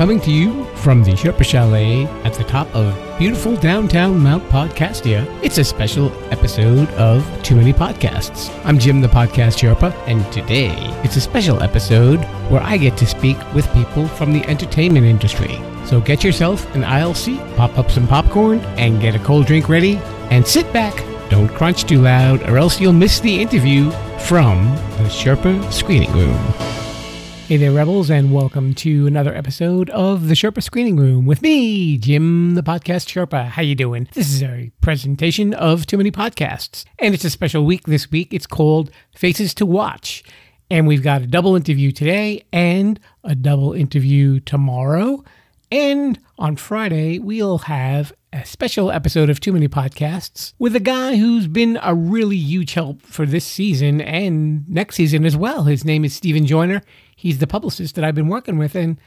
Coming to you from the Sherpa Chalet at the top of beautiful downtown Mount Podcastia, it's a special episode of Too Many Podcasts. I'm Jim the Podcast Sherpa, and today it's a special episode where I get to speak with people from the entertainment industry. So get yourself an aisle seat, pop up some popcorn, and get a cold drink ready, and sit back. Don't crunch too loud, or else you'll miss the interview from the Sherpa Screening Room. Hey there, Rebels, and welcome to another episode of the Sherpa Screening Room with me, Jim, the Podcast Sherpa. How you doing? This is a presentation of Too Many Podcasts, and it's a special week this week. It's called Faces to Watch, and we've got a double interview today and a double interview tomorrow. And on Friday, we'll have a special episode of Too Many Podcasts with a guy who's been a really huge help for this season and next season as well. His name is Stephen Joyner. He's the publicist that I've been working with, and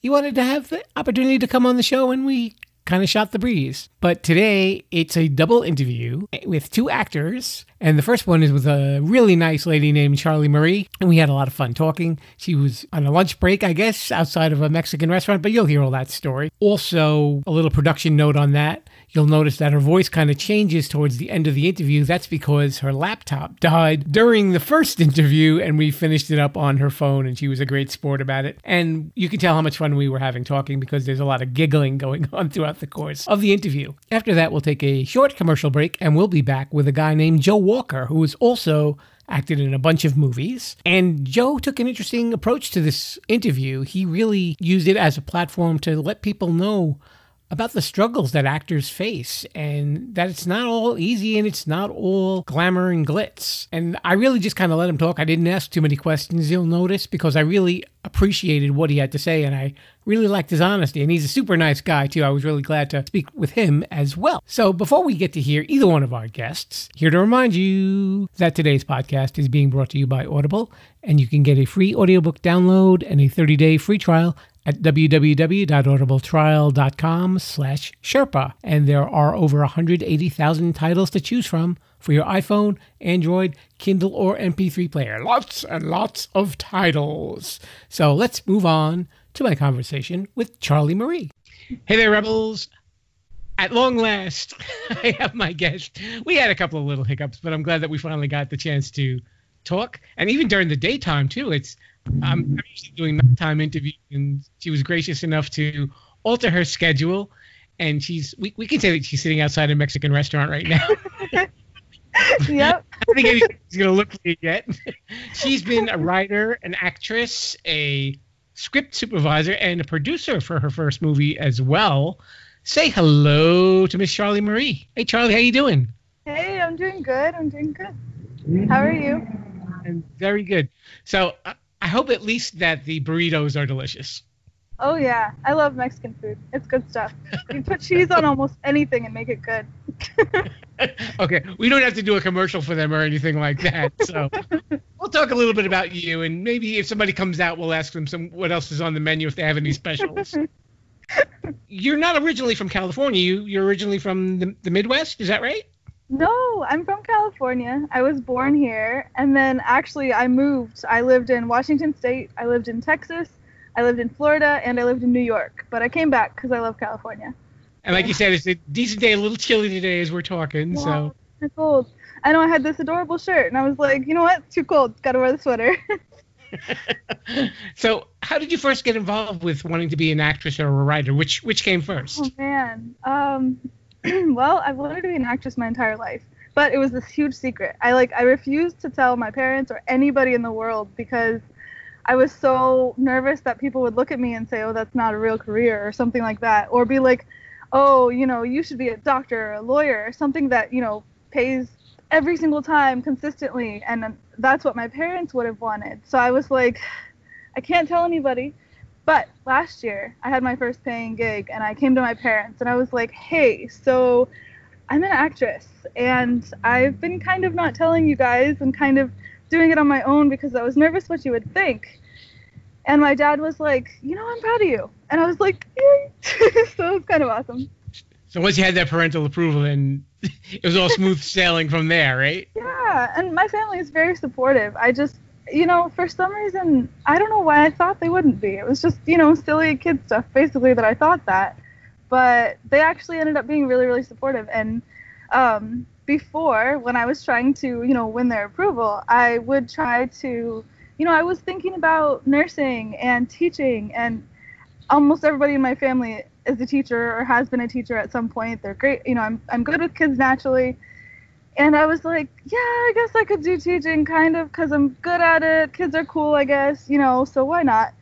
he wanted to have the opportunity to come on the show, and we kind of shot the breeze. But today it's a double interview with two actors. And the first one is with a really nice lady named Charlie Marie. And we had a lot of fun talking. She was on a lunch break, I guess, outside of a Mexican restaurant, but you'll hear all that story. Also, a little production note on that. You'll notice that her voice kind of changes towards the end of the interview. That's because her laptop died during the first interview and we finished it up on her phone and she was a great sport about it. And you can tell how much fun we were having talking because there's a lot of giggling going on throughout the course of the interview. After that, we'll take a short commercial break and we'll be back with a guy named Joe Walker who is also acted in a bunch of movies. And Joe took an interesting approach to this interview. He really used it as a platform to let people know about the struggles that actors face and that it's not all easy and it's not all glamour and glitz. And I really just kind of let him talk. I didn't ask too many questions, you'll notice, because I really appreciated what he had to say and I really liked his honesty. And he's a super nice guy, too. I was really glad to speak with him as well. So before we get to hear either one of our guests, here to remind you that today's podcast is being brought to you by Audible, and you can get a free audiobook download and a 30-day free trial at www.audibletrial.com slash Sherpa. And there are over 180,000 titles to choose from for your iPhone, Android, Kindle, or MP3 player. Lots and lots of titles. So let's move on to my conversation with Charlie Marie. Hey there, Rebels. At long last, I have my guest. We had a couple of little hiccups, but I'm glad that we finally got the chance to talk. And even during the daytime, too. It's I'm usually doing nighttime interviews, and she was gracious enough to alter her schedule. And she's we, we can say that she's sitting outside a Mexican restaurant right now. yep. I don't think anybody's gonna look for yet. she's been a writer, an actress, a script supervisor, and a producer for her first movie as well. Say hello to Miss Charlie Marie. Hey Charlie, how you doing? Hey, I'm doing good. I'm doing good. How are you? And very good. So uh, I hope at least that the burritos are delicious. Oh yeah, I love Mexican food. It's good stuff. You can put cheese on almost anything and make it good. okay, we don't have to do a commercial for them or anything like that. So we'll talk a little bit about you, and maybe if somebody comes out, we'll ask them some what else is on the menu if they have any specials. you're not originally from California. You you're originally from the, the Midwest. Is that right? No, I'm from California. I was born here, and then actually I moved. I lived in Washington State. I lived in Texas. I lived in Florida, and I lived in New York. But I came back because I love California. And like you said, it's a decent day, a little chilly today as we're talking. Yeah, so it's cold. I know I had this adorable shirt, and I was like, you know what? It's too cold. Got to wear the sweater. so how did you first get involved with wanting to be an actress or a writer? Which which came first? oh man. Um. well, I've wanted to be an actress my entire life, but it was this huge secret. I like I refused to tell my parents or anybody in the world because I was so nervous that people would look at me and say, "Oh, that's not a real career" or something like that, or be like, "Oh, you know, you should be a doctor or a lawyer or something that, you know, pays every single time consistently." And that's what my parents would have wanted. So I was like, I can't tell anybody. But last year, I had my first paying gig, and I came to my parents, and I was like, "Hey, so I'm an actress, and I've been kind of not telling you guys, and kind of doing it on my own because I was nervous what you would think." And my dad was like, "You know, I'm proud of you," and I was like, "Yay!" so it was kind of awesome. So once you had that parental approval, then it was all smooth sailing from there, right? Yeah, and my family is very supportive. I just you know, for some reason, I don't know why I thought they wouldn't be. It was just, you know, silly kid stuff basically that I thought that. But they actually ended up being really, really supportive. And um, before, when I was trying to, you know, win their approval, I would try to, you know, I was thinking about nursing and teaching, and almost everybody in my family is a teacher or has been a teacher at some point. They're great, you know, I'm, I'm good with kids naturally and I was like, yeah, I guess I could do teaching kind of because I'm good at it. Kids are cool, I guess, you know, so why not?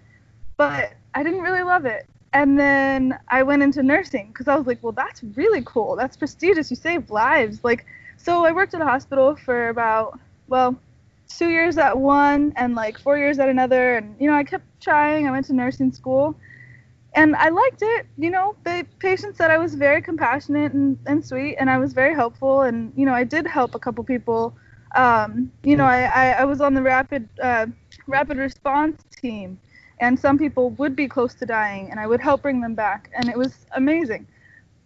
But I didn't really love it. And then I went into nursing because I was like, well, that's really cool. That's prestigious. You save lives. Like, so I worked at a hospital for about, well, two years at one and like four years at another. And, you know, I kept trying. I went to nursing school and I liked it. You know, the patient said I was very compassionate and, and sweet, and I was very helpful. And you know, I did help a couple people. Um, you know, I, I, I, was on the rapid uh, rapid response team, and some people would be close to dying, and I would help bring them back, and it was amazing.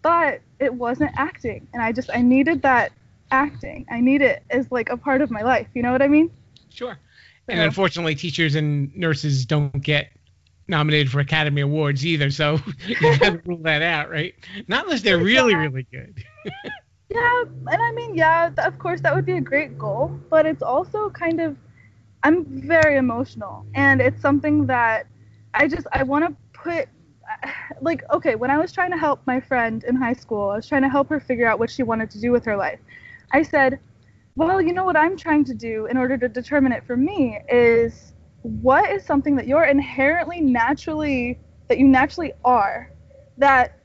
But it wasn't acting, and I just I needed that acting. I need it as like a part of my life. You know what I mean? Sure. And unfortunately, teachers and nurses don't get nominated for Academy Awards either, so you gotta rule that out, right? Not unless they're really, really good. yeah, and I mean, yeah, of course that would be a great goal, but it's also kind of, I'm very emotional, and it's something that I just I want to put. Like, okay, when I was trying to help my friend in high school, I was trying to help her figure out what she wanted to do with her life. I said, well, you know what I'm trying to do in order to determine it for me is what is something that you're inherently naturally that you naturally are that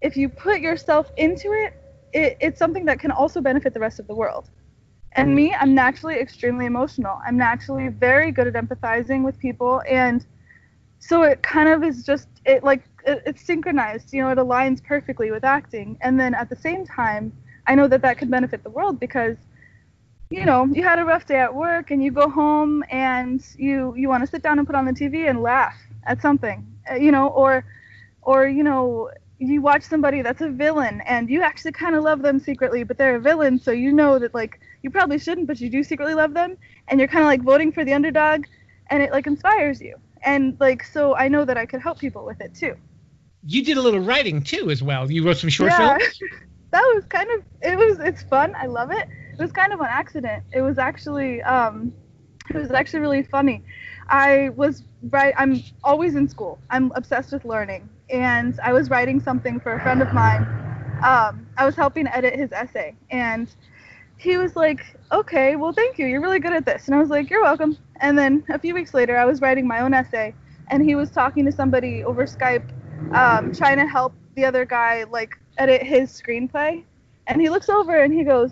if you put yourself into it, it it's something that can also benefit the rest of the world. And mm. me i'm naturally extremely emotional. I'm naturally very good at empathizing with people and so it kind of is just it like it, it's synchronized you know it aligns perfectly with acting. And then at the same time i know that that could benefit the world because you know, you had a rough day at work and you go home and you you want to sit down and put on the TV and laugh at something, uh, you know, or or you know, you watch somebody that's a villain and you actually kind of love them secretly, but they're a villain, so you know that like you probably shouldn't, but you do secretly love them, and you're kind of like voting for the underdog, and it like inspires you, and like so I know that I could help people with it too. You did a little writing too, as well. You wrote some short yeah. films. that was kind of it was it's fun. I love it it was kind of an accident. It was actually um, it was actually really funny. I was right. I'm always in school. I'm obsessed with learning, and I was writing something for a friend of mine. Um, I was helping edit his essay, and he was like, "Okay, well, thank you. You're really good at this." And I was like, "You're welcome." And then a few weeks later, I was writing my own essay, and he was talking to somebody over Skype, um, trying to help the other guy like edit his screenplay. And he looks over and he goes,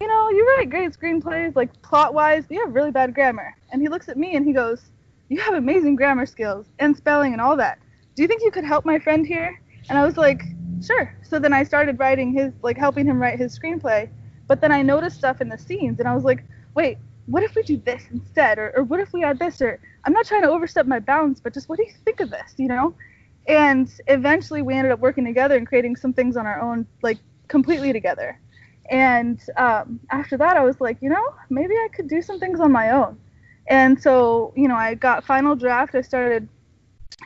you know, you write great screenplays, like plot wise, you have really bad grammar. And he looks at me and he goes, You have amazing grammar skills and spelling and all that. Do you think you could help my friend here? And I was like, Sure. So then I started writing his, like, helping him write his screenplay. But then I noticed stuff in the scenes and I was like, Wait, what if we do this instead? Or, or what if we add this? Or I'm not trying to overstep my bounds, but just what do you think of this, you know? And eventually we ended up working together and creating some things on our own, like, completely together. And um, after that, I was like, you know, maybe I could do some things on my own. And so, you know, I got final draft. I started,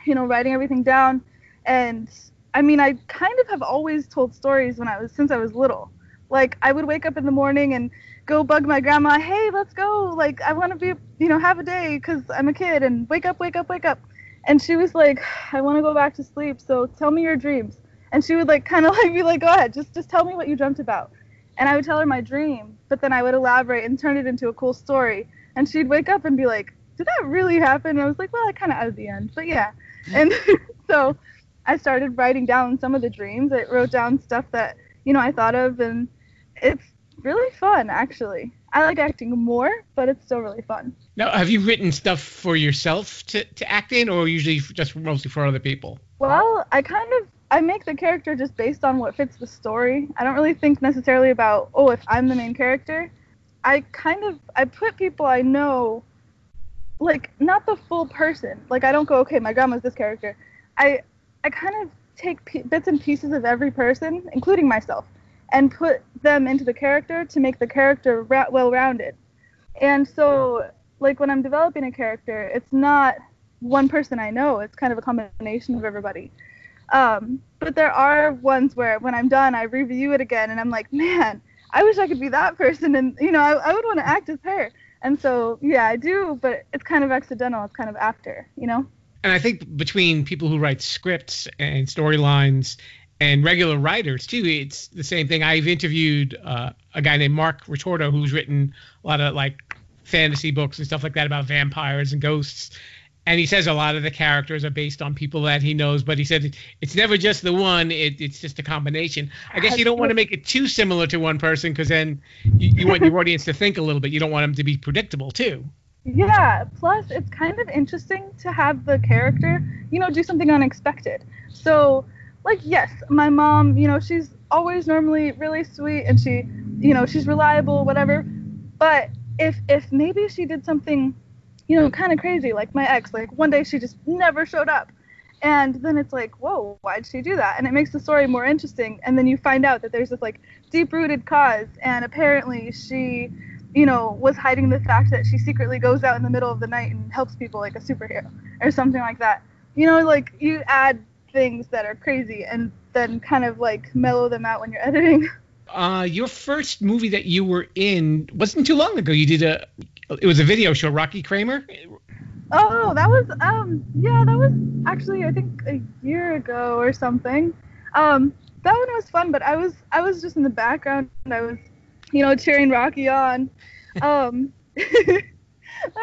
you know, writing everything down. And I mean, I kind of have always told stories when I was since I was little. Like I would wake up in the morning and go bug my grandma, "Hey, let's go. Like I want to be, you know, have a day cuz I'm a kid and wake up, wake up, wake up." And she was like, "I want to go back to sleep. So tell me your dreams." And she would like kind of like be like, "Go ahead. Just just tell me what you dreamt about." And I would tell her my dream, but then I would elaborate and turn it into a cool story. And she'd wake up and be like, "Did that really happen?" And I was like, "Well, I kind of at the end, but yeah." And so I started writing down some of the dreams. I wrote down stuff that you know I thought of, and it's really fun actually. I like acting more, but it's still really fun. Now, have you written stuff for yourself to, to act in, or usually just mostly for other people? Well, I kind of I make the character just based on what fits the story. I don't really think necessarily about, oh, if I'm the main character. I kind of I put people I know like not the full person. Like I don't go, okay, my grandma's this character. I I kind of take p- bits and pieces of every person, including myself, and put them into the character to make the character ra- well-rounded. And so like when I'm developing a character, it's not one person I know. It's kind of a combination of everybody. Um, but there are ones where when I'm done, I review it again and I'm like, man, I wish I could be that person, and you know, I, I would want to act as her. And so, yeah, I do, but it's kind of accidental. It's kind of after, you know. And I think between people who write scripts and storylines and regular writers too, it's the same thing. I've interviewed uh, a guy named Mark Ritordo who's written a lot of like fantasy books and stuff like that about vampires and ghosts and he says a lot of the characters are based on people that he knows, but he said it's never just the one; it, it's just a combination. I guess you don't want to make it too similar to one person because then you, you want your audience to think a little bit. You don't want them to be predictable too. Yeah. Plus, it's kind of interesting to have the character, you know, do something unexpected. So, like, yes, my mom, you know, she's always normally really sweet and she, you know, she's reliable, whatever. But if if maybe she did something you know, kind of crazy. Like my ex, like one day she just never showed up. And then it's like, whoa, why'd she do that? And it makes the story more interesting. And then you find out that there's this like deep rooted cause. And apparently she, you know, was hiding the fact that she secretly goes out in the middle of the night and helps people like a superhero or something like that. You know, like you add things that are crazy and then kind of like mellow them out when you're editing. Uh, your first movie that you were in wasn't too long ago. You did a it was a video show, Rocky Kramer. Oh, that was um yeah, that was actually I think a year ago or something. Um, that one was fun, but I was I was just in the background and I was, you know, cheering Rocky on. Um, that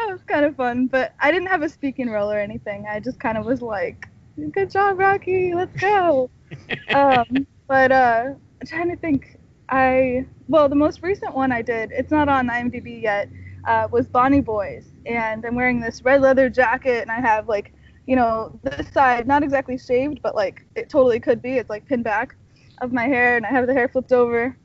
was kind of fun, but I didn't have a speaking role or anything. I just kind of was like, "Good job, Rocky. Let's go." um, but uh, I'm trying to think. I well, the most recent one I did. It's not on IMDb yet uh, was Bonnie Boys, and I'm wearing this red leather jacket, and I have like, you know, this side not exactly shaved, but like it totally could be. It's like pinned back of my hair, and I have the hair flipped over.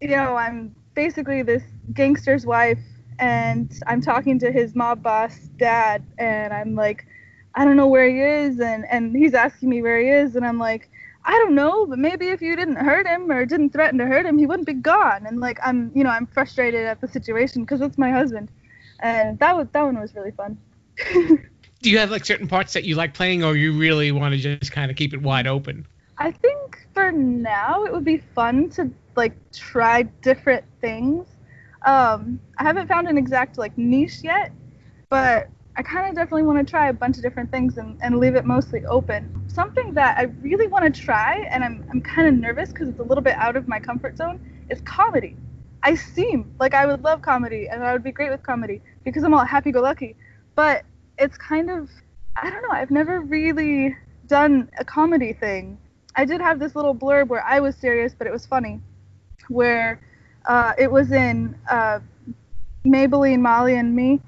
You know, I'm basically this gangster's wife, and I'm talking to his mob boss dad, and I'm like, I don't know where he is, and and he's asking me where he is, and I'm like, I don't know, but maybe if you didn't hurt him or didn't threaten to hurt him, he wouldn't be gone. And like I'm, you know, I'm frustrated at the situation because it's my husband, and that was that one was really fun. Do you have like certain parts that you like playing, or you really want to just kind of keep it wide open? I think for now it would be fun to like try different things. Um, I haven't found an exact like niche yet, but I kind of definitely want to try a bunch of different things and, and leave it mostly open. Something that I really want to try, and I'm, I'm kind of nervous because it's a little bit out of my comfort zone, is comedy. I seem like I would love comedy and I would be great with comedy because I'm all happy go lucky. But it's kind of, I don't know, I've never really done a comedy thing. I did have this little blurb where I was serious, but it was funny, where uh, it was in uh, Maybelline, Molly, and me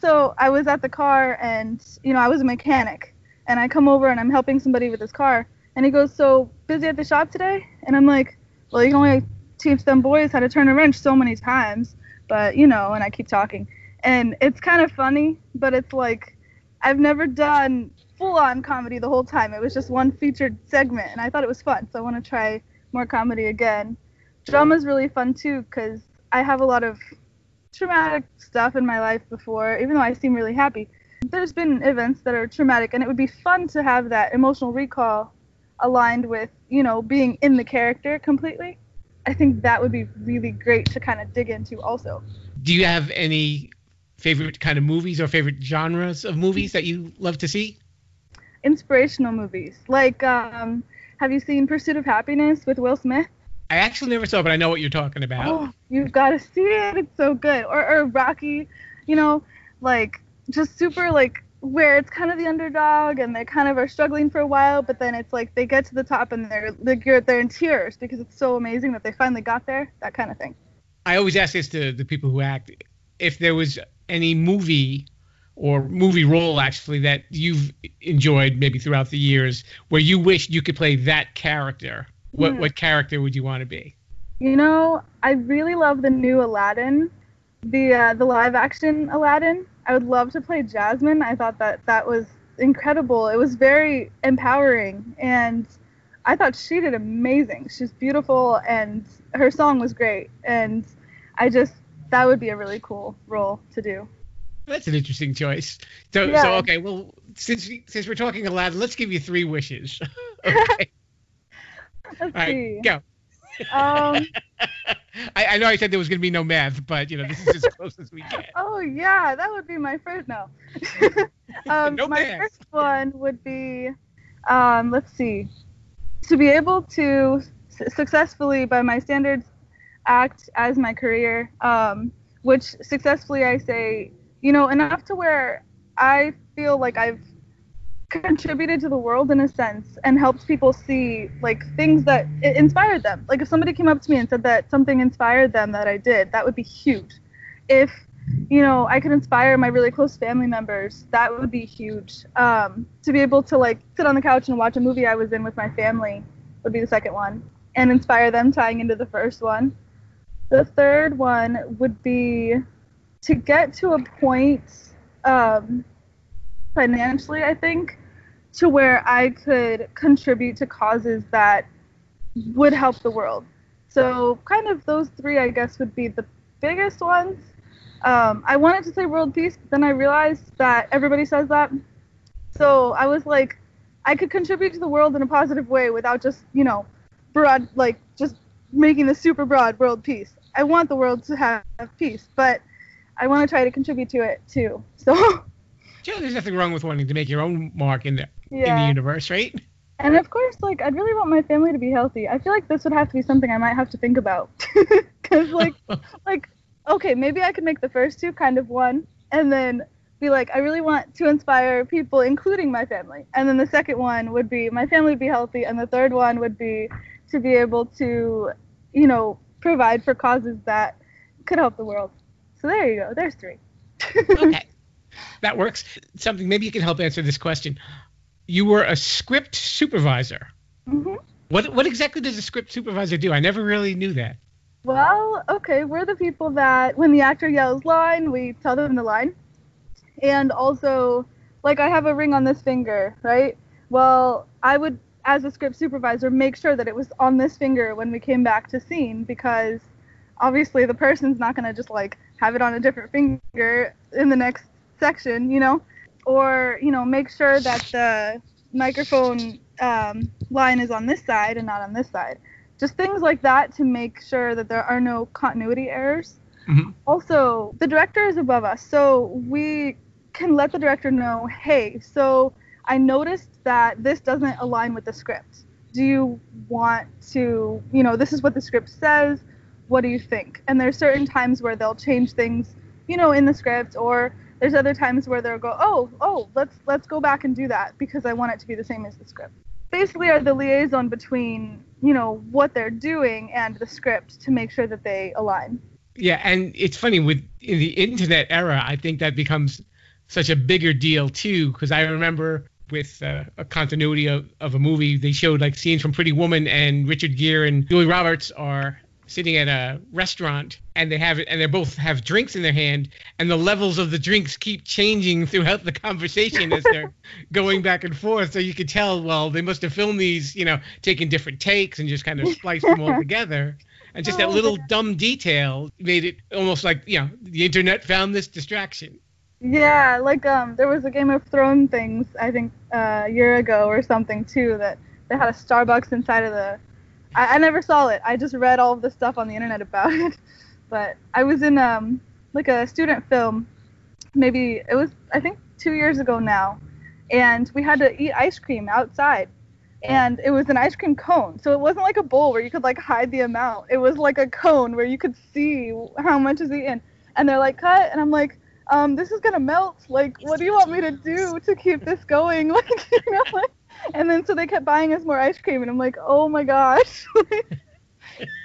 so I was at the car and, you know, I was a mechanic. And I come over and I'm helping somebody with his car. And he goes, So busy at the shop today? And I'm like, Well, you can only teach them boys how to turn a wrench so many times. But, you know, and I keep talking. And it's kind of funny, but it's like, I've never done full on comedy the whole time. It was just one featured segment. And I thought it was fun. So I want to try more comedy again. Drama's really fun too because I have a lot of traumatic stuff in my life before, even though I seem really happy. There's been events that are traumatic, and it would be fun to have that emotional recall aligned with, you know, being in the character completely. I think that would be really great to kind of dig into also. Do you have any favorite kind of movies or favorite genres of movies that you love to see? Inspirational movies. Like, um, have you seen Pursuit of Happiness with Will Smith? I actually never saw, it but I know what you're talking about. Oh, you've got to see it. It's so good. Or, or Rocky, you know, like just super like where it's kind of the underdog and they kind of are struggling for a while, but then it's like they get to the top and they're they're, they're in tears because it's so amazing that they finally got there. That kind of thing. I always ask this to the people who act: if there was any movie or movie role actually that you've enjoyed maybe throughout the years where you wished you could play that character what what character would you want to be? You know, I really love the new Aladdin, the uh, the live action Aladdin. I would love to play Jasmine. I thought that that was incredible. It was very empowering, and I thought she did amazing. She's beautiful, and her song was great. And I just that would be a really cool role to do. That's an interesting choice. So, Yeah. so okay. Well, since since we're talking Aladdin, let's give you three wishes. okay. Let's All right. see. Go. Um, I, I know I said there was going to be no math, but you know this is as close as we get. oh yeah, that would be my first. No. um, No my math. first one would be, um, let's see, to be able to s- successfully, by my standards, act as my career. Um, which successfully I say, you know, enough to where I feel like I've contributed to the world in a sense and helped people see like things that inspired them. Like if somebody came up to me and said that something inspired them that I did, that would be huge. If you know I could inspire my really close family members, that would be huge. Um, to be able to like sit on the couch and watch a movie I was in with my family would be the second one, and inspire them tying into the first one. The third one would be to get to a point um, financially, I think, to where I could contribute to causes that would help the world. So, kind of those three, I guess, would be the biggest ones. Um, I wanted to say world peace, but then I realized that everybody says that. So, I was like, I could contribute to the world in a positive way without just, you know, broad, like, just making the super broad world peace. I want the world to have peace, but I want to try to contribute to it too. So, Sure, there's nothing wrong with wanting to make your own mark in the in the universe, right? And of course, like, I'd really want my family to be healthy. I feel like this would have to be something I might have to think about. Because, like, like, okay, maybe I could make the first two kind of one, and then be like, I really want to inspire people, including my family. And then the second one would be my family would be healthy, and the third one would be to be able to, you know, provide for causes that could help the world. So there you go. There's three. okay, that works. Something maybe you can help answer this question. You were a script supervisor. hmm What what exactly does a script supervisor do? I never really knew that. Well, okay, we're the people that when the actor yells line, we tell them the line. And also, like I have a ring on this finger, right? Well, I would as a script supervisor make sure that it was on this finger when we came back to scene because obviously the person's not going to just like have it on a different finger in the next section, you know? Or, you know, make sure that the microphone um, line is on this side and not on this side just things like that to make sure that there are no continuity errors. Mhm. Also, the director is above us, so we can let the director know, hey, so I noticed that this doesn't align with the script. Do you want to, you know, this is what the script says. What do you think? And there's certain times where they'll change things, you know, in the script, or there's other times where they'll go, oh, oh, let's let's go back and do that because I want it to be the same as the script basically are the liaison between you know what they're doing and the script to make sure that they align Yeah, and it's funny with in the internet era, I think that becomes such a bigger deal too. Because I remember with uh, a continuity of, of a movie, they showed like scenes from Pretty Woman, and Richard Gere and Julia Roberts are sitting at a restaurant, and they have it, and they both have drinks in their hand, and the levels of the drinks keep changing throughout the conversation as they're going back and forth. So you could tell, well, they must have filmed these, you know, taking different takes and just kind of spliced them all together. And just that Oh, little dumb detail made it almost like, you know, the internet found this distraction. yeah like um there was a game of thrones things i think uh, a year ago or something too that they had a starbucks inside of the I, I never saw it. I just read all of the stuff on the internet about it. But i was in um like a student film maybe it was i think two years ago now. And we had to eat ice cream outside. And it was an ice cream cone. So it wasn't like a bowl where you could like hide the amount. It was like a cone where you could see how much is eaten. And they're like cut. And i'm like um this is gonna melt. Like what do you want me to do to keep this going? Like you know like, and then so they kept buying us more ice cream and i'm like oh my gosh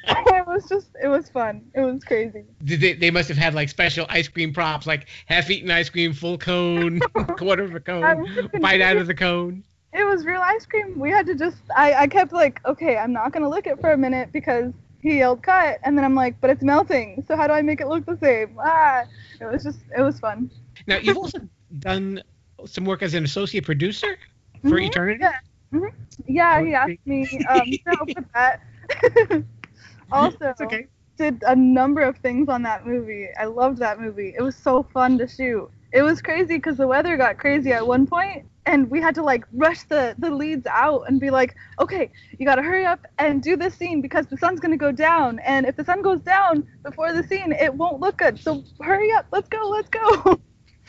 it was just it was fun it was crazy Did they, they must have had like special ice cream props, like half-eaten ice cream, full cone, quarter of a cone, bite out of the cone. it was real ice cream. We had to just I, I kept like, okay, I'm not gonna lick it for a minute because he yelled cut and then I'm like, but it's melting, so how do I make it look the same? Ah it was just it was fun. Now you've also done some work as an associate producer for Mhm, Eternity. yeah. Mhm. Yeah, he asked me um to help with that. also okay. did a number of things on that movie. I loved that movie. It was so fun to shoot. it was crazy because the weather got crazy at one point and we had to like rush the the leads out and be like okay you got to hurry up and do this scene because the sun's going to go down and if the sun goes down before the scene it won't look good so hurry up let's go let's go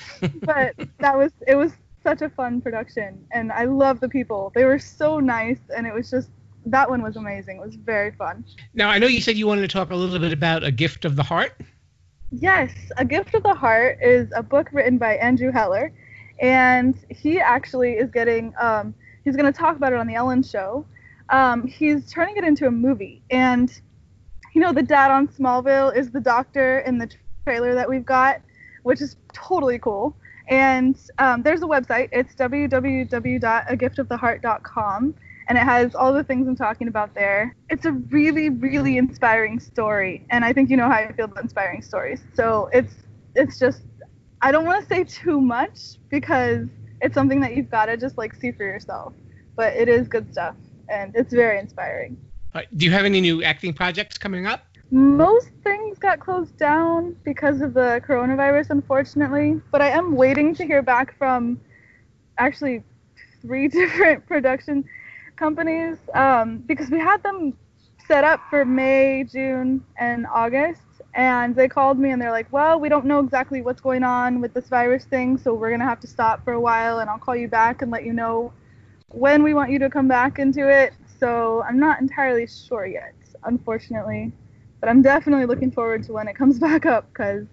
but that was it was such a fun production and i love the people they were so nice and it was just that one was amazing it was very fun now i know you said you wanted to talk a little bit about a gift of the heart Yes, A Gift of the Heart is a book written by Andrew Heller, and he actually is getting, um, he's going to talk about it on the Ellen Show. Um, he's turning it into a movie, and you know, the dad on Smallville is the doctor in the trailer that we've got, which is totally cool. And um, there's a website. It's www.agiftoftheheart.com and it has all the things I'm talking about there. It's a really, really inspiring story, and I think you know how I feel about inspiring stories. So it's it's just I don't want to say too much because it's something that you've got to just like see for yourself. But it is good stuff, and it's very inspiring. Do you have any new acting projects coming up? Most things got closed down because of the coronavirus, unfortunately. But I am waiting to hear back from actually three different production companies um, because we had them set up for May, June, and August. And they called me and they're like, well, we don't know exactly what's going on with this virus thing, so we're going to have to stop for a while and I'll call you back and let you know when we want you to come back into it. So I'm not entirely sure yet, unfortunately. But I'm definitely looking forward to when it comes back up because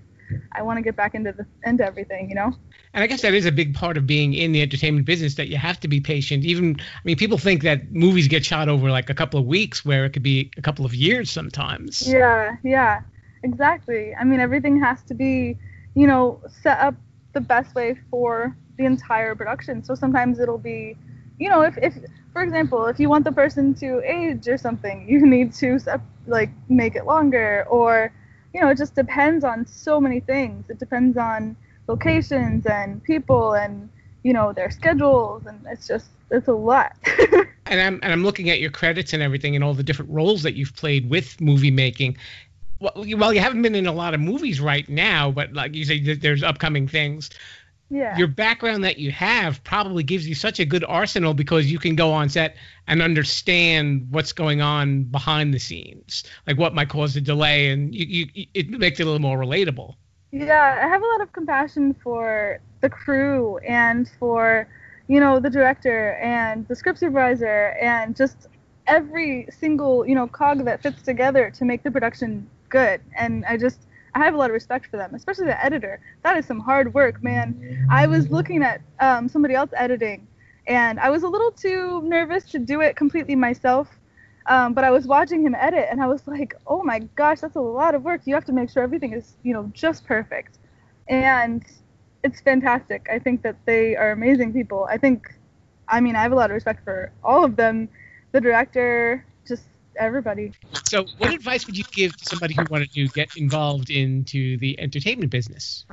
I want to get back into the into everything, you know. And I guess that is a big part of being in the entertainment business that you have to be patient. Even I mean, people think that movies get shot over like a couple of weeks, where it could be a couple of years sometimes. Yeah, yeah, exactly. I mean, everything has to be, you know, set up the best way for the entire production. So sometimes it'll be, you know, if if for example, if you want the person to age or something, you need to like make it longer or you know, it just depends on so many things. It depends on locations and people and you know their schedules and it's just it's a lot. and I'm and I'm looking at your credits and everything and all the different roles that you've played with movie making. Well, well, you haven't been in a lot of movies right now, but like you say, there's upcoming things yeah. your background that you have probably gives you such a good arsenal because you can go on set and understand what's going on behind the scenes, like what might cause a delay, and you, you it makes it a little more relatable. Yeah, I have a lot of compassion for the crew and for, you know, the director and the script supervisor and just every single, you know, cog that fits together to make the production good. And I just I have a lot of respect for them, especially the editor. That is some hard work, man. I was looking at um, somebody else editing, and I was a little too nervous to do it completely myself. Um, but I was watching him edit, and I was like, "Oh my gosh, that's a lot of work. You have to make sure everything is, you know, just perfect." And it's fantastic. I think that they are amazing people. I think, I mean, I have a lot of respect for all of them. The director, just everybody. So, what advice would you give to somebody who wanted to get involved into the entertainment business?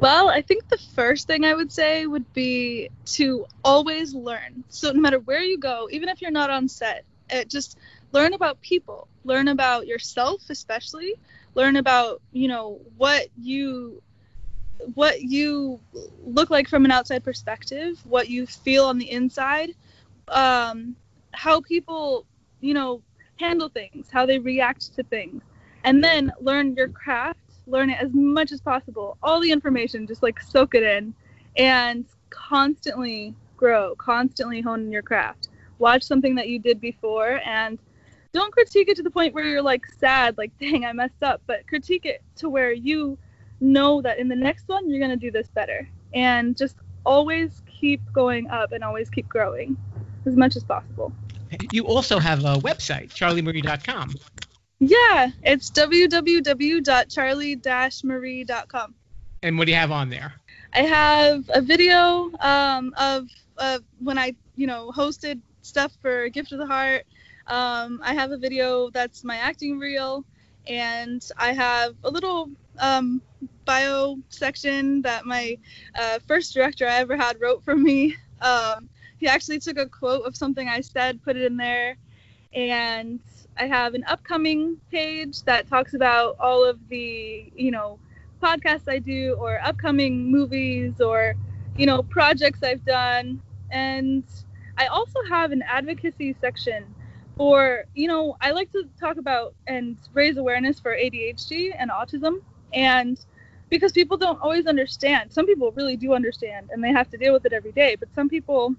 Well, I think the first thing I would say would be to always learn. So, no matter where you go, even if you're not on set, it uh, just learn about people, learn about yourself, especially, learn about, you know, what you what you look like from an outside perspective, what you feel on the inside, um, how people you know, handle things, how they react to things, and then learn your craft, learn it as much as possible. All the information, just like soak it in, and constantly grow, constantly hone your craft. Watch something that you did before and don't critique it to the point where you're like sad, like, dang, I messed up, but critique it to where you know that in the next one you're going to do this better. And just always keep going up and always keep growing as much as possible. You also have a website, charliemarie.com. Yeah, it's www.charlie-marie.com. And what do you have on there? I have a video um, of, of when I, you know, hosted stuff for Gift of the Heart. Um, I have a video that's my acting reel, and I have a little um, bio section that my uh, first director I ever had wrote for me. Um, he actually took a quote of something I said, put it in there, and I have an upcoming page that talks about all of the, you know, podcasts I do or upcoming movies or you know projects I've done. And I also have an advocacy section for you know I like to talk about and raise awareness for ADHD and autism. And because people don't always understand some people really do understand and they have to deal with it every day but some people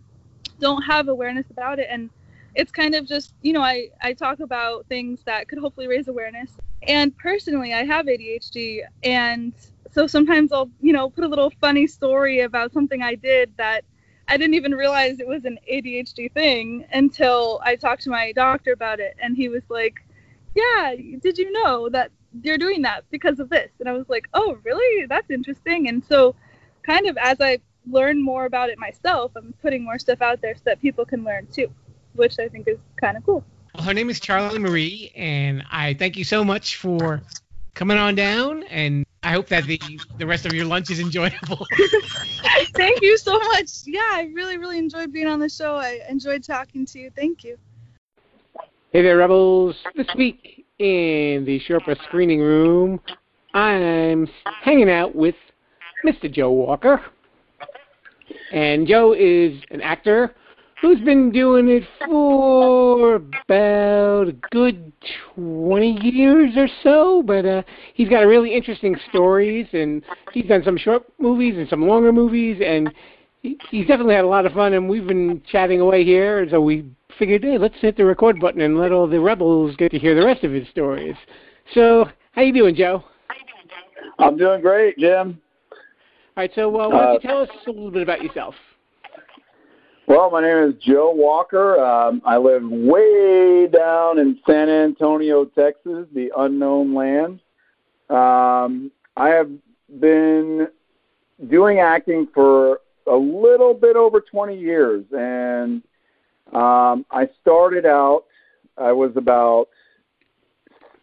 don't have awareness about it. And it's kind of just you know I, I talk about things that could hopefully raise awareness. And personally i have adhd and so sometimes i'll you know put a little funny story about something i did that i didn't even realize it was an adhd thing until i talked to my doctor about it. And he was like yeah did you know that you're doing that because of this? And i was like oh really? That's interesting. And so kind of as i learn more about it myself i'm putting more stuff out there so that people can learn too which I think is kind of cool. Well, her name is Charlie Marie, and I thank you so much for coming on down. And I hope that the the rest of your lunch is enjoyable. thank you so much. Yeah, I really really enjoyed being on the show. I enjoyed talking to you. Thank you. Hey there, Rebels. This week in the Sherpa screening room, I'm hanging out with Mr. Joe Walker. And Joe is an actor who's been doing it for about a good 20 years or so. But uh, he's got a really interesting stories, and he's done some short movies and some longer movies, and he, he's definitely had a lot of fun. And we've been chatting away here, and so we figured, hey, let's hit the record button and let all the rebels get to hear the rest of his stories. So, how you doing, Joe? How you doing, Joe? I'm doing great, Jim. All right, so uh, why don't you uh, tell us a little bit about yourself? Well, my name is Joe Walker. Um, I live way down in San Antonio, Texas, the unknown land. Um, I have been doing acting for a little bit over 20 years, and um, I started out. I was about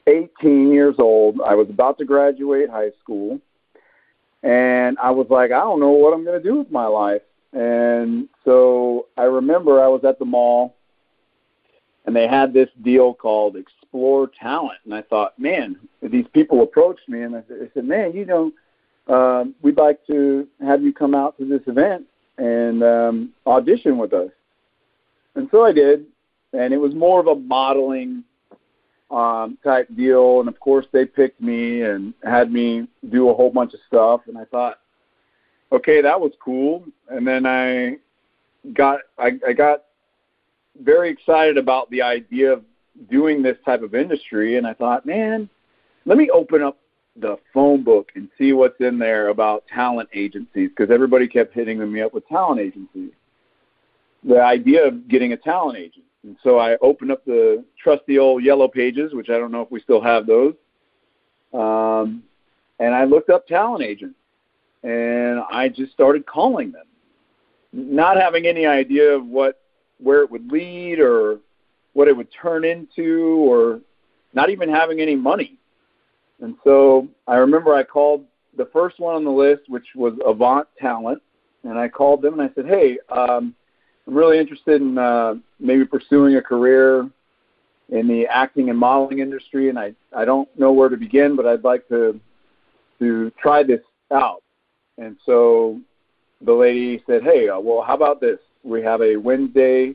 18 years old. I was about to graduate high school, and I was like, I don't know what I'm going to do with my life. And so I remember I was at the mall and they had this deal called Explore Talent. And I thought, man, these people approached me and I said, man, you know, um, we'd like to have you come out to this event and um, audition with us. And so I did. And it was more of a modeling um, type deal. And of course, they picked me and had me do a whole bunch of stuff. And I thought, okay, that was cool. And then I got I, I got very excited about the idea of doing this type of industry, and I thought, man, let me open up the phone book and see what's in there about talent agencies because everybody kept hitting me up with talent agencies. The idea of getting a talent agent. And so I opened up the trusty old yellow pages, which I don't know if we still have those. Um, and I looked up talent agents and I just started calling them, not having any idea of what where it would lead or what it would turn into or not even having any money. And so I remember I called the first one on the list, which was Avant Talent, and I called them and I said, "Hey, um, really interested in uh, maybe pursuing a career in the acting and modeling industry, and I I don't know where to begin, but I'd like to to try this out." And so the lady said, "Hey, uh, well, how about this? We have a Wednesday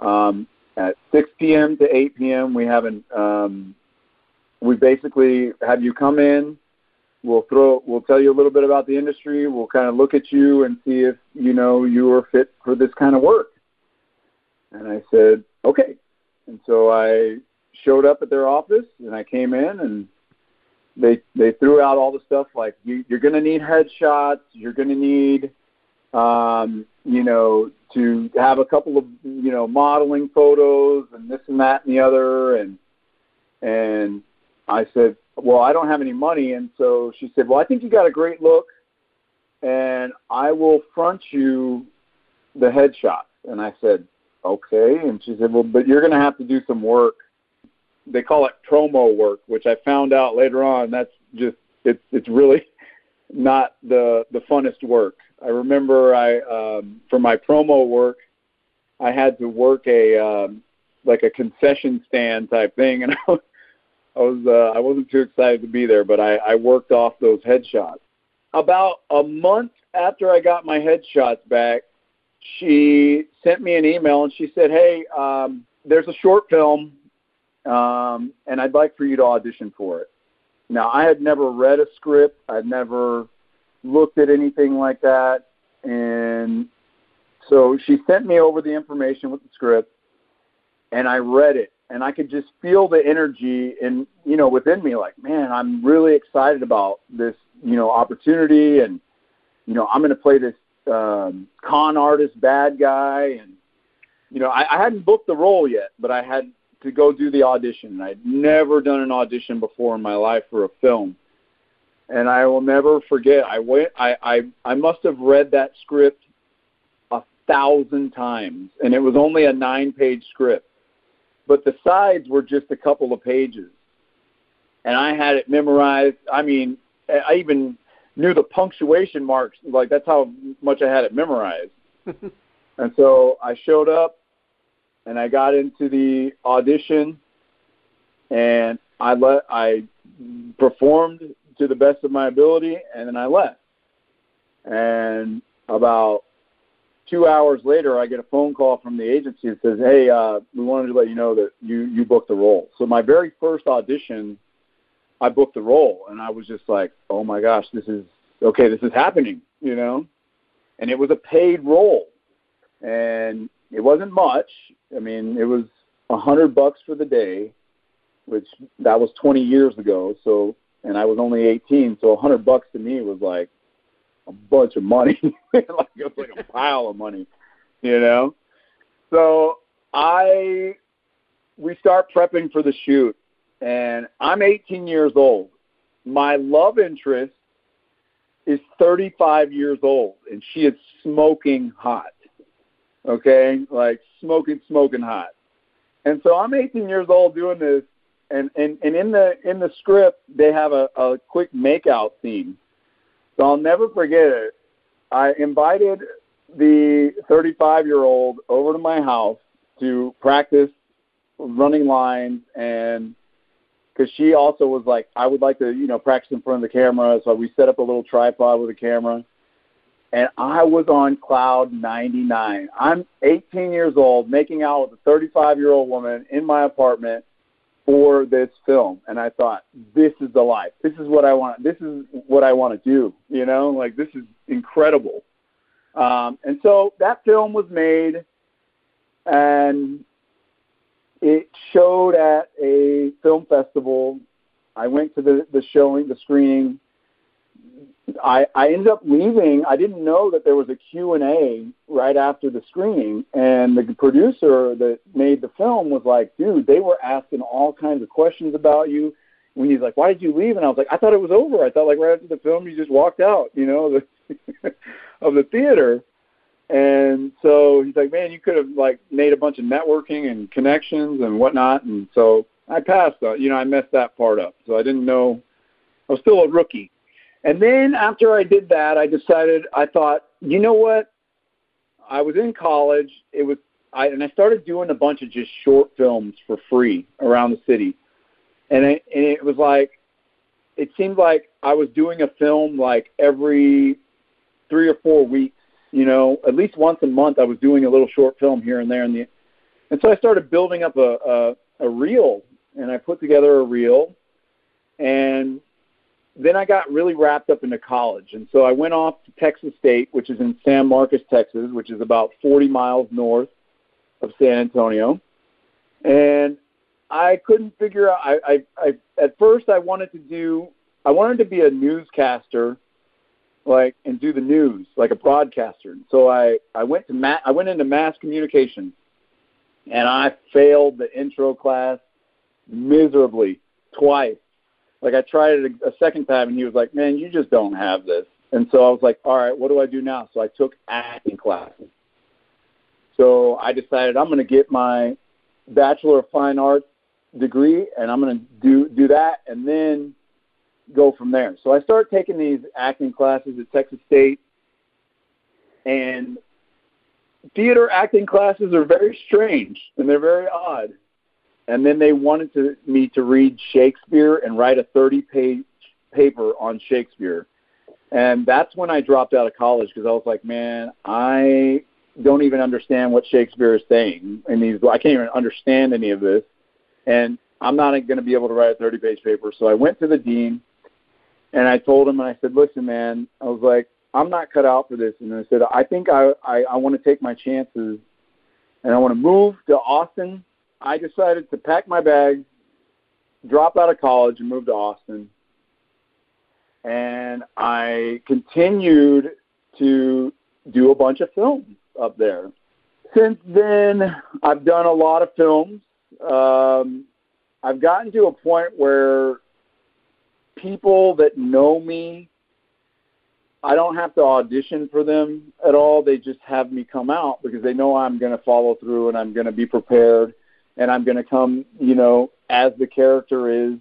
um, at 6 p.m. to 8 p.m. We have an um, we basically have you come in. We'll throw. We'll tell you a little bit about the industry. We'll kind of look at you and see if you know you are fit for this kind of work." And I said, "Okay." And so I showed up at their office and I came in and they they threw out all the stuff like you, you're going to need headshots, you're going to need, um, you know, to have a couple of you know modeling photos and this and that and the other, and and I said, well, I don't have any money, and so she said, well, I think you got a great look, and I will front you the headshots, and I said, okay, and she said, well, but you're going to have to do some work they call it promo work, which I found out later on. That's just it's it's really not the the funnest work. I remember I um, for my promo work, I had to work a um, like a concession stand type thing, and I was uh, I wasn't too excited to be there, but I, I worked off those headshots. About a month after I got my headshots back, she sent me an email and she said, "Hey, um, there's a short film, um, and I'd like for you to audition for it." Now, I had never read a script. I'd never looked at anything like that, and so she sent me over the information with the script, and I read it, and I could just feel the energy and you know within me, like, man, I'm really excited about this you know opportunity, and you know I'm going to play this um, con artist bad guy, and you know I, I hadn't booked the role yet, but I had to go do the audition. and I'd never done an audition before in my life for a film, and I will never forget. I went. I I, I must have read that script a thousand times, and it was only a nine-page script, but the sides were just a couple of pages, and I had it memorized. I mean, I even knew the punctuation marks. Like that's how much I had it memorized. and so I showed up and I got into the audition and I let I performed to the best of my ability and then I left. And about two hours later I get a phone call from the agency that says, Hey, uh, we wanted to let you know that you, you booked the role. So my very first audition I booked the role and I was just like, Oh my gosh, this is okay, this is happening, you know? And it was a paid role. And it wasn't much. I mean, it was a hundred bucks for the day, which that was 20 years ago. So, and I was only 18, so a hundred bucks to me was like a bunch of money. like it was like a pile of money, you know. So I, we start prepping for the shoot, and I'm 18 years old. My love interest is 35 years old, and she is smoking hot okay, like smoking, smoking hot. And so I'm 18 years old doing this, and and and in the in the script they have a, a quick makeout scene. So I'll never forget it. I invited the 35 year old over to my house to practice running lines and because she also was like, I would like to, you know, practice in front of the camera. So we set up a little tripod with a camera and I was on cloud 99. I'm 18 years old, making out with a 35 year old woman in my apartment for this film, and I thought, this is the life. This is what I want. This is what I want to do. You know, like this is incredible. Um, and so that film was made, and it showed at a film festival. I went to the the showing, the screening I, I ended up leaving. I didn't know that there was a Q&A right after the screening, and the producer that made the film was like, "Dude, they were asking all kinds of questions about you." When he's like, "Why did you leave?" and I was like, "I thought it was over. I thought like right after the film you just walked out, you know, the, of the theater." And so he's like, "Man, you could have like made a bunch of networking and connections and whatnot." And so I passed. Uh, you know, I messed that part up. So I didn't know. I was still a rookie and then after I did that, I decided I thought, you know what? I was in college. It was I and I started doing a bunch of just short films for free around the city. And it, and it was like it seemed like I was doing a film like every 3 or 4 weeks, you know, at least once a month I was doing a little short film here and there and the and so I started building up a a, a reel and I put together a reel and then I got really wrapped up into college, and so I went off to Texas State, which is in San Marcos, Texas, which is about 40 miles north of San Antonio, and I couldn't figure out. I, I, I at first I wanted to do, I wanted to be a newscaster, like and do the news like a broadcaster. And So I I went to ma- I went into mass communication and I failed the intro class miserably twice like I tried it a, second time, and he was like, "Man, you just don't have this." And so I was like, "All right, what do I do now?" So I took acting classes. So I decided I'm going to get my Bachelor of Fine Arts degree, and I'm going to do do that, and then go from there. So I started taking these acting classes at Texas State, and theater acting classes are very strange and they're very odd and then they wanted to, me to read Shakespeare and write a 30 page paper on Shakespeare. And that's when I dropped out of college because I was like, man, I don't even understand what Shakespeare is saying. And these, I can't even understand any of this. And I'm not going to be able to write a 30 page paper. So I went to the dean and I told him, and I said, listen, man, I was like, I'm not cut out for this. And I said, I think I, I, I want to take my chances and I want to move to Austin. I decided to pack my bags, drop out of college, and move to Austin. And I continued to do a bunch of films up there. Since then, I've done a lot of films. Um, I've gotten to a point where people that know me, I don't have to audition for them at all. They just have me come out because they know I'm going to follow through and I'm going to be prepared and I'm going to come, you know, as the character is.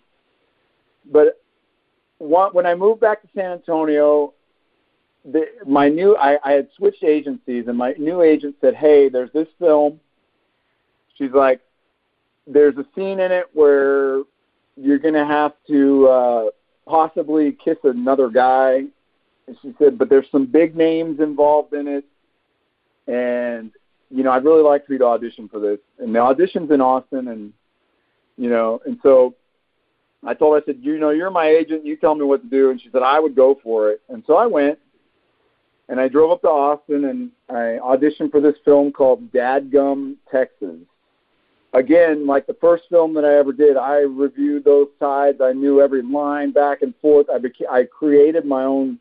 But when I moved back to San Antonio, the, my new I, I had switched agencies and my new agent said, "Hey, there's this film." She's like, "There's a scene in it where you're going to have to uh, possibly kiss another guy." And she said, "But there's some big names involved in it, and you know I'd really like for you to audition for this." And the audition's in Austin, and you know, and so I told her, I said, you know, you're my agent. You tell me what to do. And she said, I would go for it. And so I went and I drove up to Austin and I auditioned for this film called Dadgum, Texas. Again, like the first film that I ever did, I reviewed those sides. I knew every line back and forth. I beca- I created my own.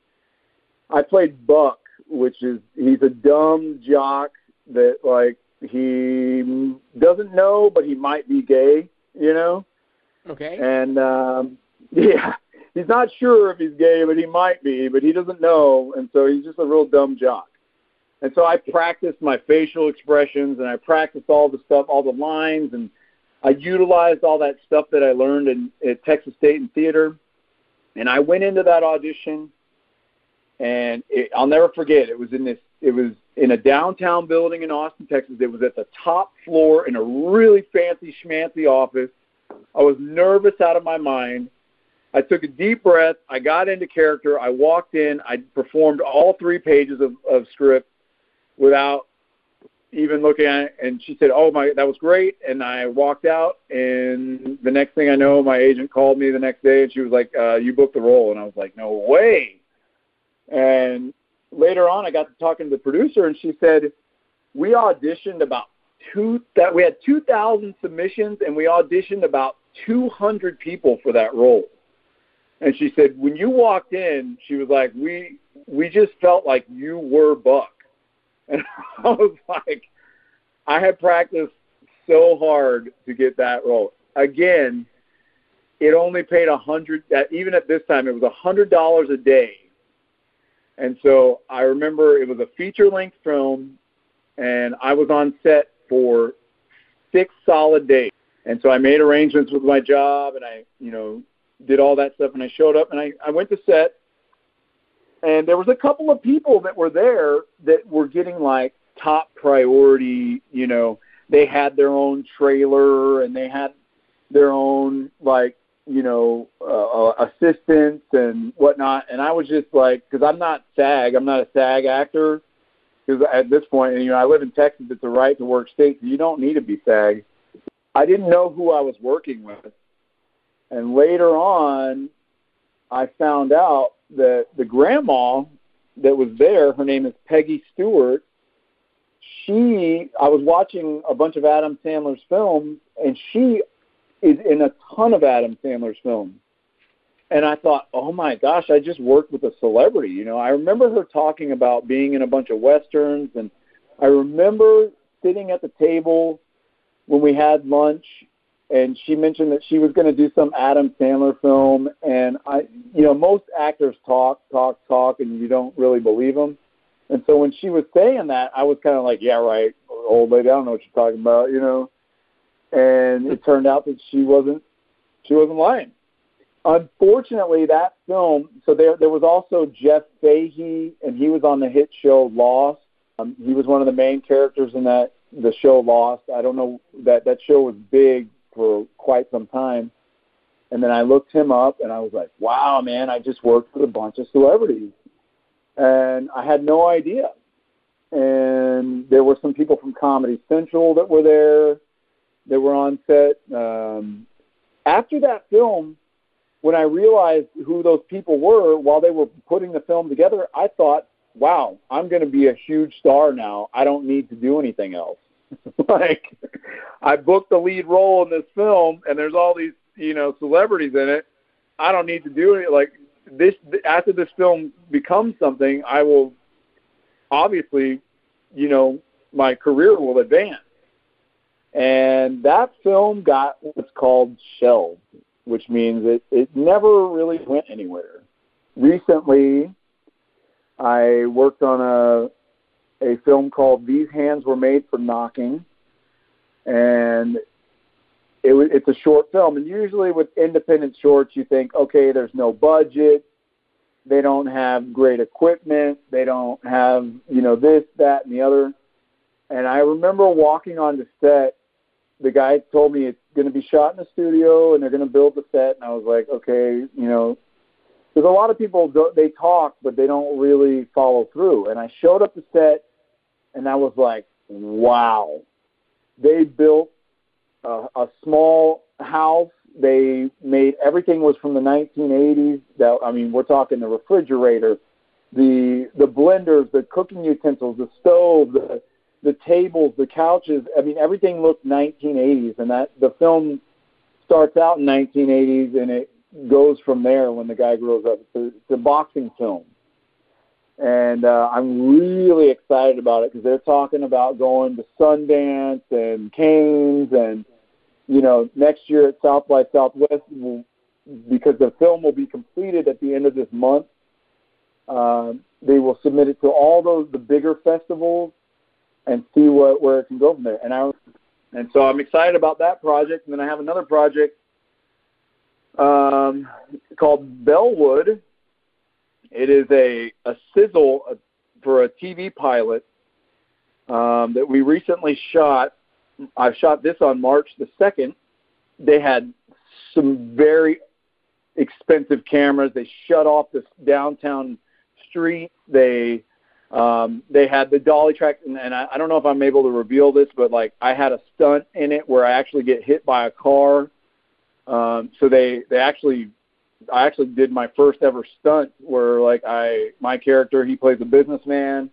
I played Buck, which is he's a dumb jock that like he doesn't know, but he might be gay. You know. Okay. And um, yeah, he's not sure if he's gay, but he might be, but he doesn't know, and so he's just a real dumb jock. And so I practiced my facial expressions, and I practiced all the stuff, all the lines, and I utilized all that stuff that I learned in at Texas State and theater. And I went into that audition, and it, I'll never forget. It was in this. It was in a downtown building in Austin, Texas. It was at the top floor in a really fancy schmancy office. I was nervous out of my mind. I took a deep breath. I got into character. I walked in. I performed all three pages of, of script without even looking at it. And she said, "Oh my, that was great." And I walked out. And the next thing I know, my agent called me the next day, and she was like, uh, "You booked the role." And I was like, "No way!" And later on, I got to talking to the producer, and she said, "We auditioned about two that we had 2,000 submissions, and we auditioned about 200 people for that role." And she said, when you walked in, she was like, we we just felt like you were Buck. And I was like, I had practiced so hard to get that role. Again, it only paid a hundred. Even at this time, it was a hundred dollars a day. And so I remember it was a feature-length film, and I was on set for six solid days. And so I made arrangements with my job, and I, you know, did all that stuff, and I showed up, and I, I went to set, and there was a couple of people that were there that were getting like top priority. You know, they had their own trailer, and they had their own like you know uh, uh assistants and whatnot. And I was just like, because I'm not SAG, I'm not a SAG actor. Because at this point, and you know, I live in Texas. It's a right to work state. So you don't need to be SAG. I didn't know who I was working with and later on, I found out that the grandma that was there, her name is Peggy Stewart. She, I was watching a bunch of Adam Sandler's films, and she is in a ton of Adam Sandler's films. And I thought, oh my gosh, I just worked with a celebrity. You know, I remember her talking about being in a bunch of westerns, and I remember sitting at the table when we had lunch and she mentioned that she was going to do some Adam Sandler film. And I, you know, most actors talk, talk, talk, and you don't really believe them. And so when she was saying that, I was kind of like, yeah, right, old lady, I don't know what you're talking about, you know. And it turned out that she wasn't, she wasn't lying. Unfortunately, that film. So there, there was also Jeff Fahey, and he was on the hit show Lost. Um, he was one of the main characters in that the show Lost. I don't know that that show was big for quite some time. And then I looked him up and I was like, wow, man, I just worked with a bunch of celebrities. And I had no idea. And there were some people from Comedy Central that were there, that were on set. Um, after that film, when I realized who those people were while they were putting the film together, I thought, wow, I'm going to be a huge star now. I don't need to do anything else. like, I booked the lead role in this film, and there's all these, you know, celebrities in it. I don't need to do it. Like, this, after this film becomes something, I will obviously, you know, my career will advance. And that film got what's called shelved which means it, it never really went anywhere. Recently, I worked on a a film called These Hands Were Made for Knocking, and it, it's a short film. And usually with independent shorts, you think, okay, there's no budget, they don't have great equipment, they don't have you know this, that, and the other. And I remember walking on the set the guy told me it's going to be shot in the studio and they're going to build the set, and I was like, okay, you know, because a lot of people do, they talk but they don't really follow through. And I showed up the set, and I was like, wow, they built a, a small house. They made everything was from the 1980s. That I mean, we're talking the refrigerator, the the blenders, the cooking utensils, the stove, the the tables, the couches. I mean, everything looked 1980s, and that the film starts out in 1980s and it goes from there when the guy grows up. It's a, it's a boxing film, and uh, I'm really excited about it because they're talking about going to Sundance and Cannes, and you know, next year at South by Southwest, because the film will be completed at the end of this month. Uh, they will submit it to all those the bigger festivals and see what where it can go from there. And I and so I'm excited about that project. And then I have another project um, called Bellwood. It is a a sizzle for a TV pilot um, that we recently shot. I shot this on March the second. They had some very expensive cameras. They shut off this downtown street. They um, they had the dolly track, and, and I, I don't know if I'm able to reveal this, but like I had a stunt in it where I actually get hit by a car. Um, so they they actually I actually did my first ever stunt where like I my character he plays a businessman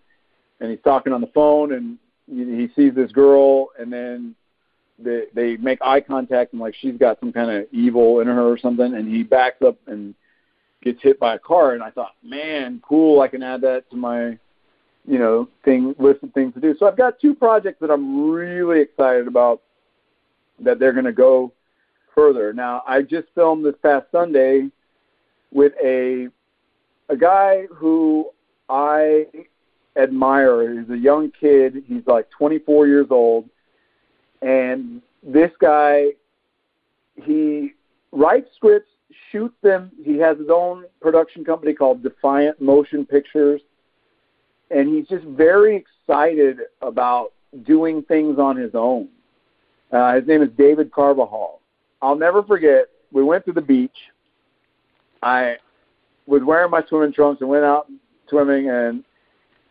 and he's talking on the phone and he sees this girl and then they they make eye contact and like she's got some kind of evil in her or something and he backs up and gets hit by a car and I thought man cool I can add that to my you know, thing list of things to do. So I've got two projects that I'm really excited about that they're going to go further. Now, I just filmed this past Sunday with a a guy who I admire. He's a young kid. He's like 24 years old, and this guy he writes scripts, shoots them. He has his own production company called Defiant Motion Pictures and he's just very excited about doing things on his own. Uh, his name is David Carvajal. I'll never forget. We went to the beach. I was wearing my swimming trunks and went out swimming, and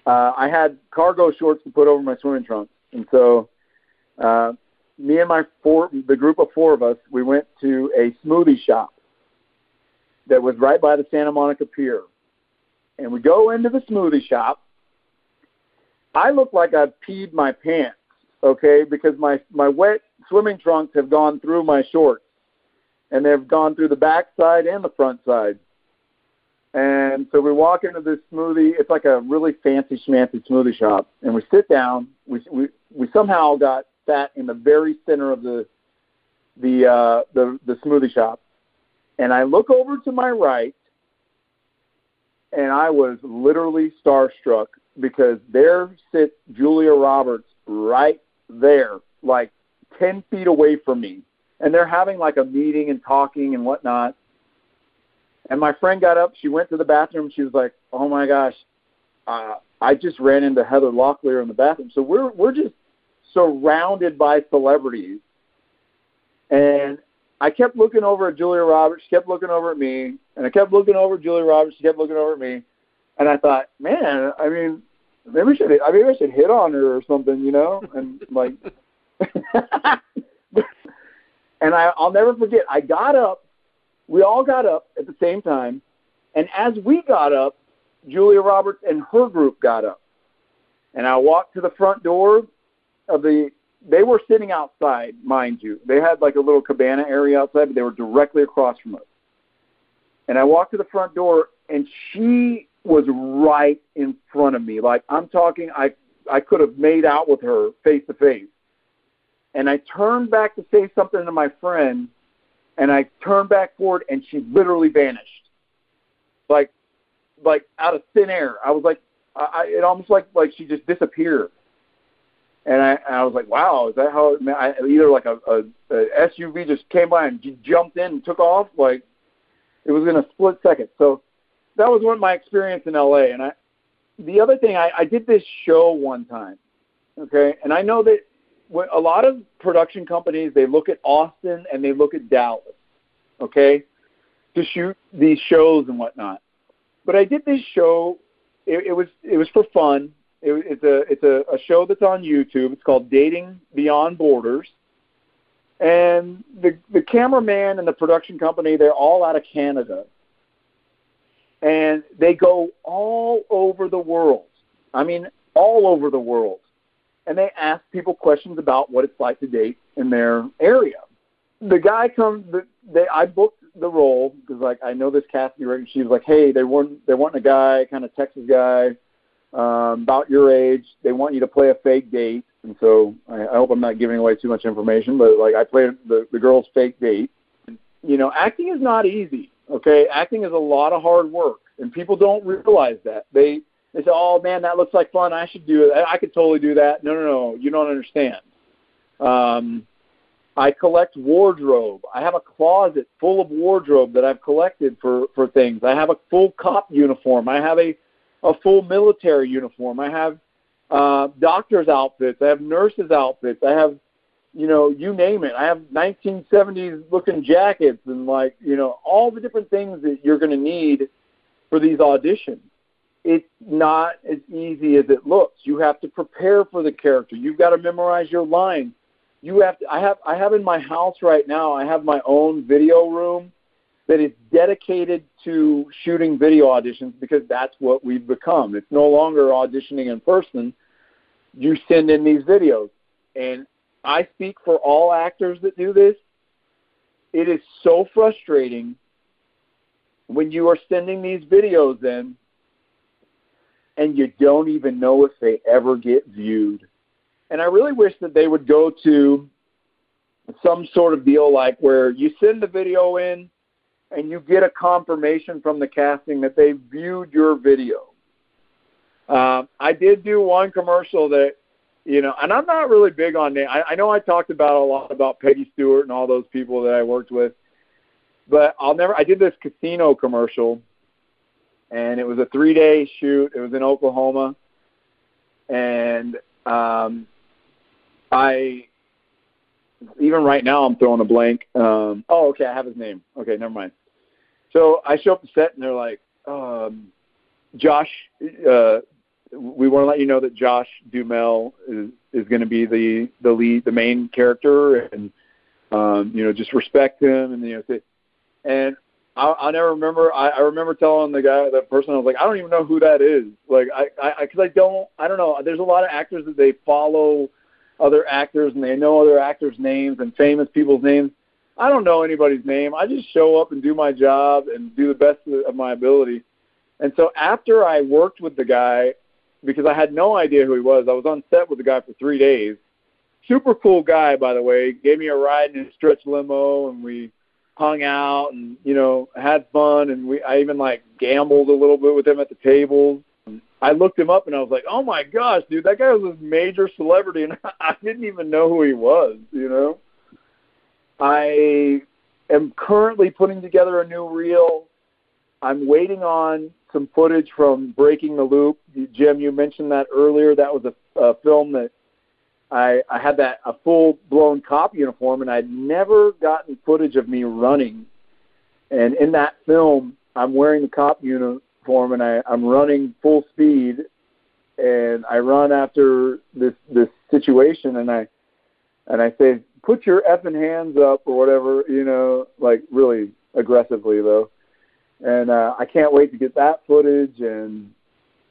uh, I had cargo shorts to put over my swimming trunks. And so, uh, me and my four, the group of four of us, we went to a smoothie shop that was right by the Santa Monica Pier. And we go into the smoothie shop, I look like I've peed my pants, okay, because my my wet swimming trunks have gone through my shorts, and they've gone through the back side and the front side. And so we walk into this smoothie. It's like a really fancy schmancy smoothie shop, and we sit down. We we we somehow got sat in the very center of the the uh, the the smoothie shop, and I look over to my right, and I was literally starstruck because there sits Julia Roberts right there, like 10 feet away from me. And they're having like a meeting and talking and whatnot. And my friend got up. She went to the bathroom. She was like, "Oh my gosh, uh, I just ran into Heather Locklear in the bathroom." So we're we're just surrounded by celebrities, And I kept looking over at Julia Roberts. She kept looking over at me, and I kept looking over at Julia Roberts. She kept looking over at me, and I thought, man, I mean, maybe should, I maybe I should hit on her or something, you know? And like, and I, I'll never forget. I got up. We all got up at the same time, and as we got up, Julia Roberts and her group got up, and I walked to the front door of the. They were sitting outside, mind you. They had like a little cabana area outside, but they were directly across from us. And I walked to the front door, and she was right in front of me. Like I'm talking, I I could have made out with her face to face. And I turned back to say something to my friend, and I turned back forward, and she literally vanished, like like out of thin air. I was like, I, it almost like like she just disappeared. And I, and I was like, wow, is that how? It, I, either like a, a, a SUV just came by and jumped in and took off, like it was in a split second. So that was one of my experience in LA. And I, the other thing, I, I did this show one time, okay, and I know that when a lot of production companies they look at Austin and they look at Dallas, okay, to shoot these shows and whatnot. But I did this show. It, it was it was for fun. It, it's a it's a, a show that's on YouTube. It's called Dating Beyond Borders. And the the cameraman and the production company they're all out of Canada. And they go all over the world. I mean, all over the world. And they ask people questions about what it's like to date in their area. The guy comes. The, they I booked the role because like I know this casting director. She was like, "Hey, they want they want a guy, kind of Texas guy, um, about your age. They want you to play a fake date." And so I, I hope I'm not giving away too much information, but like I played the the girl's fake date. You know, acting is not easy. Okay, acting is a lot of hard work, and people don't realize that. They they say, "Oh man, that looks like fun. I should do it. I could totally do that." No, no, no. You don't understand. Um, I collect wardrobe. I have a closet full of wardrobe that I've collected for for things. I have a full cop uniform. I have a a full military uniform. I have uh, doctors' outfits. I have nurses' outfits. I have, you know, you name it. I have 1970s looking jackets and like, you know, all the different things that you're going to need for these auditions. It's not as easy as it looks. You have to prepare for the character. You've got to memorize your lines you have to, I have I have in my house right now I have my own video room that is dedicated to shooting video auditions because that's what we've become. It's no longer auditioning in person. You send in these videos. And I speak for all actors that do this. It is so frustrating when you are sending these videos in and you don't even know if they ever get viewed and I really wish that they would go to some sort of deal like where you send the video in and you get a confirmation from the casting that they viewed your video. Um, I did do one commercial that, you know, and I'm not really big on name. I, I know I talked about a lot about Peggy Stewart and all those people that I worked with, but I'll never. I did this casino commercial, and it was a three day shoot. It was in Oklahoma, and um, I even right now I'm throwing a blank. Um, oh, okay, I have his name. Okay, never mind. So I show up to set and they're like, um, Josh, uh, we want to let you know that Josh Duhamel is is going to be the the lead, the main character, and um, you know just respect him and you know. And I, I never remember. I, I remember telling the guy, that person, I was like, I don't even know who that is. Like I, I, because I don't, I don't know. There's a lot of actors that they follow other actors and they know other actors' names and famous people's names. I don't know anybody's name. I just show up and do my job and do the best of my ability. And so after I worked with the guy, because I had no idea who he was, I was on set with the guy for three days. Super cool guy, by the way. Gave me a ride in his stretch limo, and we hung out and you know had fun. And we I even like gambled a little bit with him at the tables. I looked him up and I was like, oh my gosh, dude, that guy was a major celebrity, and I didn't even know who he was. You know, I am currently putting together a new reel. I'm waiting on some footage from Breaking the Loop. Jim, you mentioned that earlier. That was a, a film that I I had that a full blown cop uniform, and I'd never gotten footage of me running. And in that film, I'm wearing the cop uniform, and I I'm running full speed, and I run after this this situation, and I and I say, put your effing hands up or whatever, you know, like really aggressively though. And uh, I can't wait to get that footage. And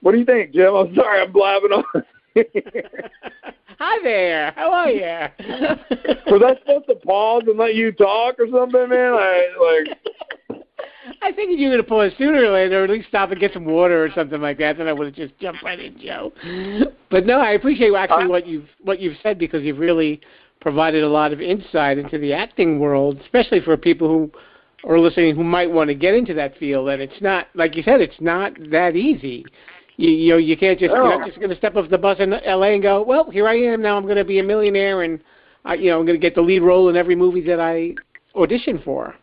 what do you think, Jim? I'm sorry, I'm blabbing on. Hi there. How are you? Was I supposed to pause and let you talk or something, man? I like. I figured you were gonna pause sooner or later, or at least stop and get some water or something like that. Then I would have just jumped right in, Joe. But no, I appreciate actually what you've what you've said because you've really provided a lot of insight into the acting world, especially for people who are listening who might want to get into that field. And it's not, like you said, it's not that easy. You, you know, you can't just No. you're not just going to step off the bus in L.A. and go, well, here I am now. I'm going to be a millionaire, and I, you know, I'm going to get the lead role in every movie that I audition for.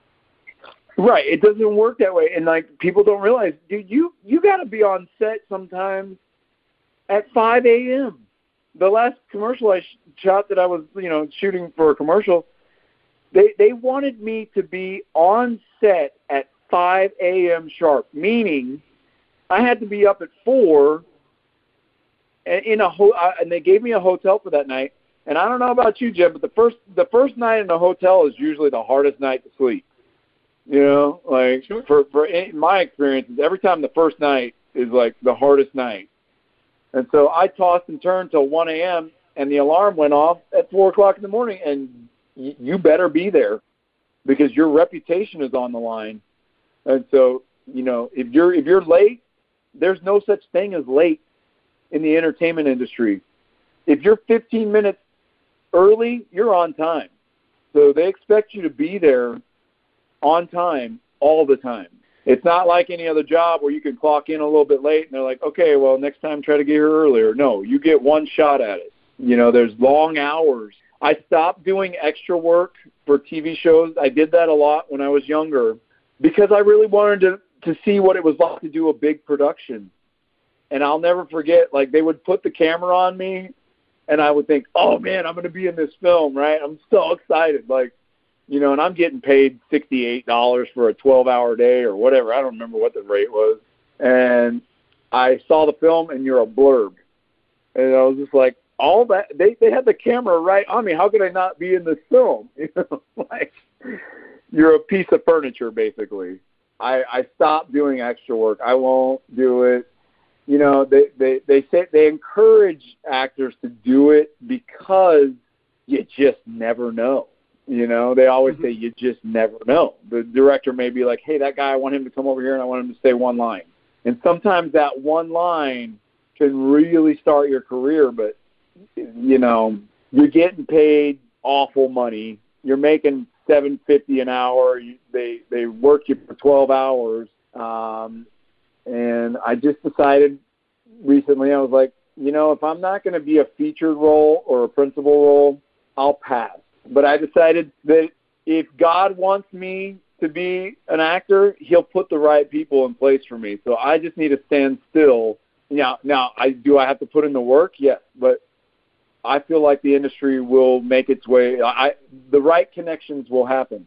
Right. It doesn't work that way, and like people don't realize, dude, you you got to be on set sometimes at 5 a.m. The last commercial I sh- shot that I was, you know, shooting for a commercial, they they wanted me to be on set at 5 a.m. sharp, meaning I had to be up at four. and In a ho- uh, and they gave me a hotel for that night. And I don't know about you, Jim, but the first the first night in a hotel is usually the hardest night to sleep. You know, like Sure. for for in my experiences, every time the first night is like the hardest night. And so I tossed and turned till 1 a.m. and the alarm went off at four o'clock in the morning, and you better be there because your reputation is on the line. And so, you know, if you're if you're late, there's no such thing as late in the entertainment industry. If you're 15 minutes early, you're on time. So they expect you to be there on time all the time. It's not like any other job where you can clock in a little bit late and they're like, okay, well, next time try to get here earlier. No, you get one shot at it. You know, there's long hours. I stopped doing extra work for TV shows. I did that a lot when I was younger because I really wanted to to see what it was like to do a big production. And I'll never forget like they would put the camera on me and I would think, "Oh man, I'm going to be in this film, right? I'm so excited." Like, you know, and I'm getting paid $68 for a 12-hour day or whatever. I don't remember what the rate was. And I saw the film and you're a blurb. And I was just like, all that they they had the camera right on me. How could I not be in this film? You know, like you're a piece of furniture basically. I I stopped doing extra work. I won't do it. You know, they they they say they encourage actors to do it because you just never know. You know, they always mm-hmm. say you just never know. The director may be like, "Hey, that guy, I want him to come over here and I want him to say one line." And sometimes that one line can really start your career, but you know, you're getting paid awful money. You're making seven fifty an hour. You, they they work you for twelve hours, um, and I just decided recently I was like, you know, if I'm not going to be a featured role or a principal role, I'll pass. But I decided that if God wants me to be an actor, He'll put the right people in place for me. So I just need to stand still. Now, now, I do I have to put in the work? Yes, but I feel like the industry will make its way. I the right connections will happen,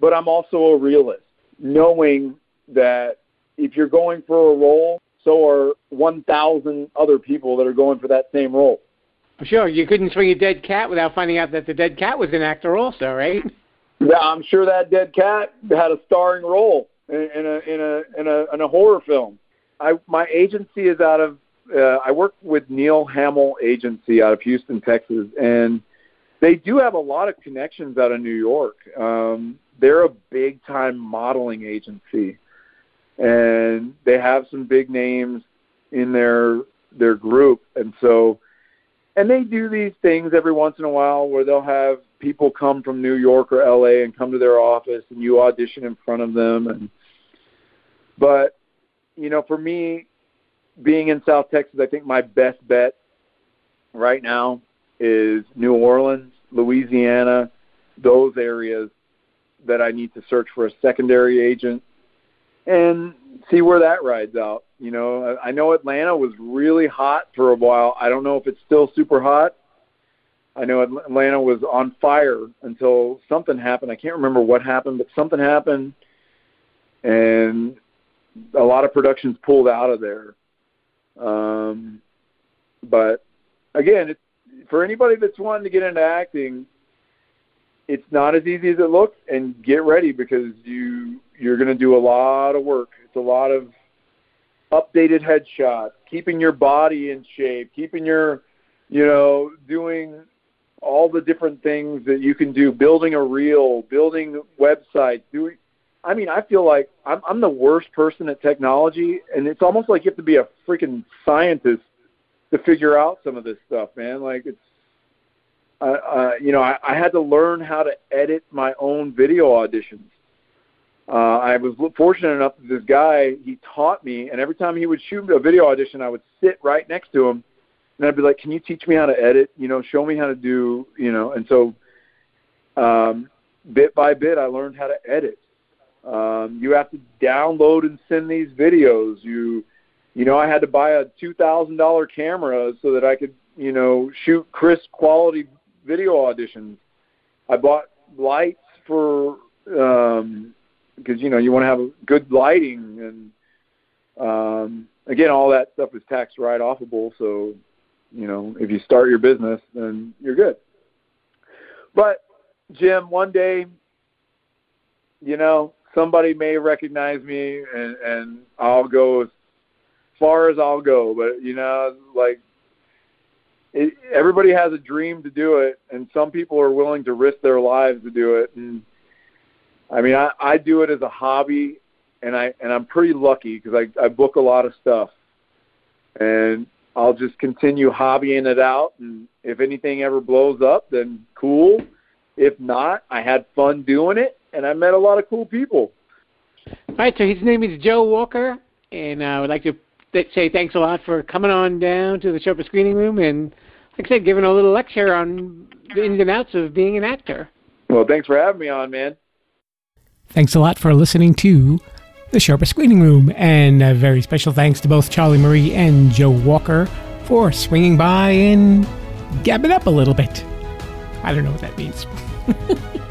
but I'm also a realist, knowing that if you're going for a role, so are 1,000 other people that are going for that same role. Sure, you couldn't swing a dead cat without finding out that the dead cat was an actor also, right? Yeah, I'm sure that dead cat had a starring role in, in a in a in a in a horror film. I my agency is out of uh, I work with Neal Hamil Agency out of Houston, Texas, and they do have a lot of connections out of New York. Um, they're a big time modeling agency, and they have some big names in their their group, and so and they do these things every once in a while where they'll have people come from New York or LA and come to their office and you audition in front of them and but you know for me being in South Texas I think my best bet right now is New Orleans, Louisiana, those areas that I need to search for a secondary agent and see where that rides out. You know, I know Atlanta was really hot for a while. I don't know if it's still super hot, I know Atlanta was on fire until something happened. I can't remember what happened, but something happened, and a lot of productions pulled out of there. Um, but again, it's, for anybody that's wanting to get into acting, it's not as easy as it looks. And get ready because you you're going to do a lot of work. It's a lot of updated headshots, keeping your body in shape, keeping your, you know, doing all the different things that you can do, building a reel, building websites, doing. I mean, I feel like I'm, I'm the worst person at technology, and it's almost like you have to be a freaking scientist to figure out some of this stuff, man. Like it's, uh, uh, you know, I, I had to learn how to edit my own video auditions. Uh, I was fortunate enough that this guy he taught me, and every time he would shoot a video audition, I would sit right next to him, and I'd be like, "Can you teach me how to edit? You know, show me how to do, you know." And so, um, bit by bit, I learned how to edit. Um, you have to download and send these videos. You, you know, I had to buy a two thousand dollar camera so that I could, you know, shoot crisp quality video auditions. I bought lights for um, because you know you want to have good lighting and um, again all that stuff is tax write offable. So you know if you start your business, then you're good. But Jim, one day, you know, somebody may recognize me and and I'll go as far as I'll go. But you know, like it, everybody has a dream to do it, and some people are willing to risk their lives to do it. And I mean, I, I do it as a hobby, and I and I'm pretty lucky because I I book a lot of stuff, and I'll just continue hobbying it out. And if anything ever blows up, then cool. If not, I had fun doing it, and I met a lot of cool people. All right, so his name is Joe Walker, and I would like to say thanks a lot for coming on down to the Sherpa Screening Room and, like I said, giving a little lecture on the ins and outs of being an actor. Well, thanks for having me on, man. Thanks a lot for listening to the Sherpa Screening Room, and a very special thanks to both Charlie Marie and Joe Walker for swinging by and gabbing up a little bit. I don't know what that means.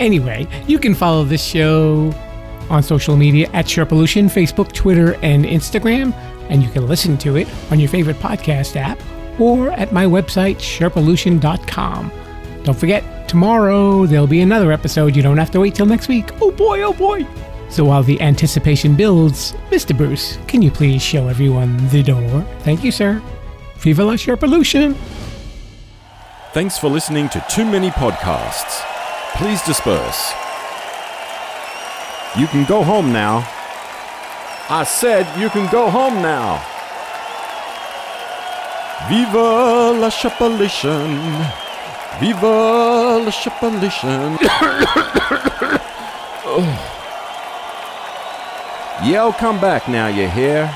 anyway, you can follow this show on social media at Sherpalution, Facebook, Twitter, and Instagram, and you can listen to it on your favorite podcast app or at my website, sherpalution.com. Don't forget, tomorrow there'll be another episode. You don't have to wait till next week. Oh boy, oh boy. So while the anticipation builds, Mr. Bruce, can you please show everyone the door? Thank you, sir. Viva la Sherpalution! Thanks for listening to Too Many Podcasts. Please disperse. You can go home now. I said you can go home now. Viva la Sherpalution. Viva la Sherpalution. oh. Yeah, I'll come back now, you hear?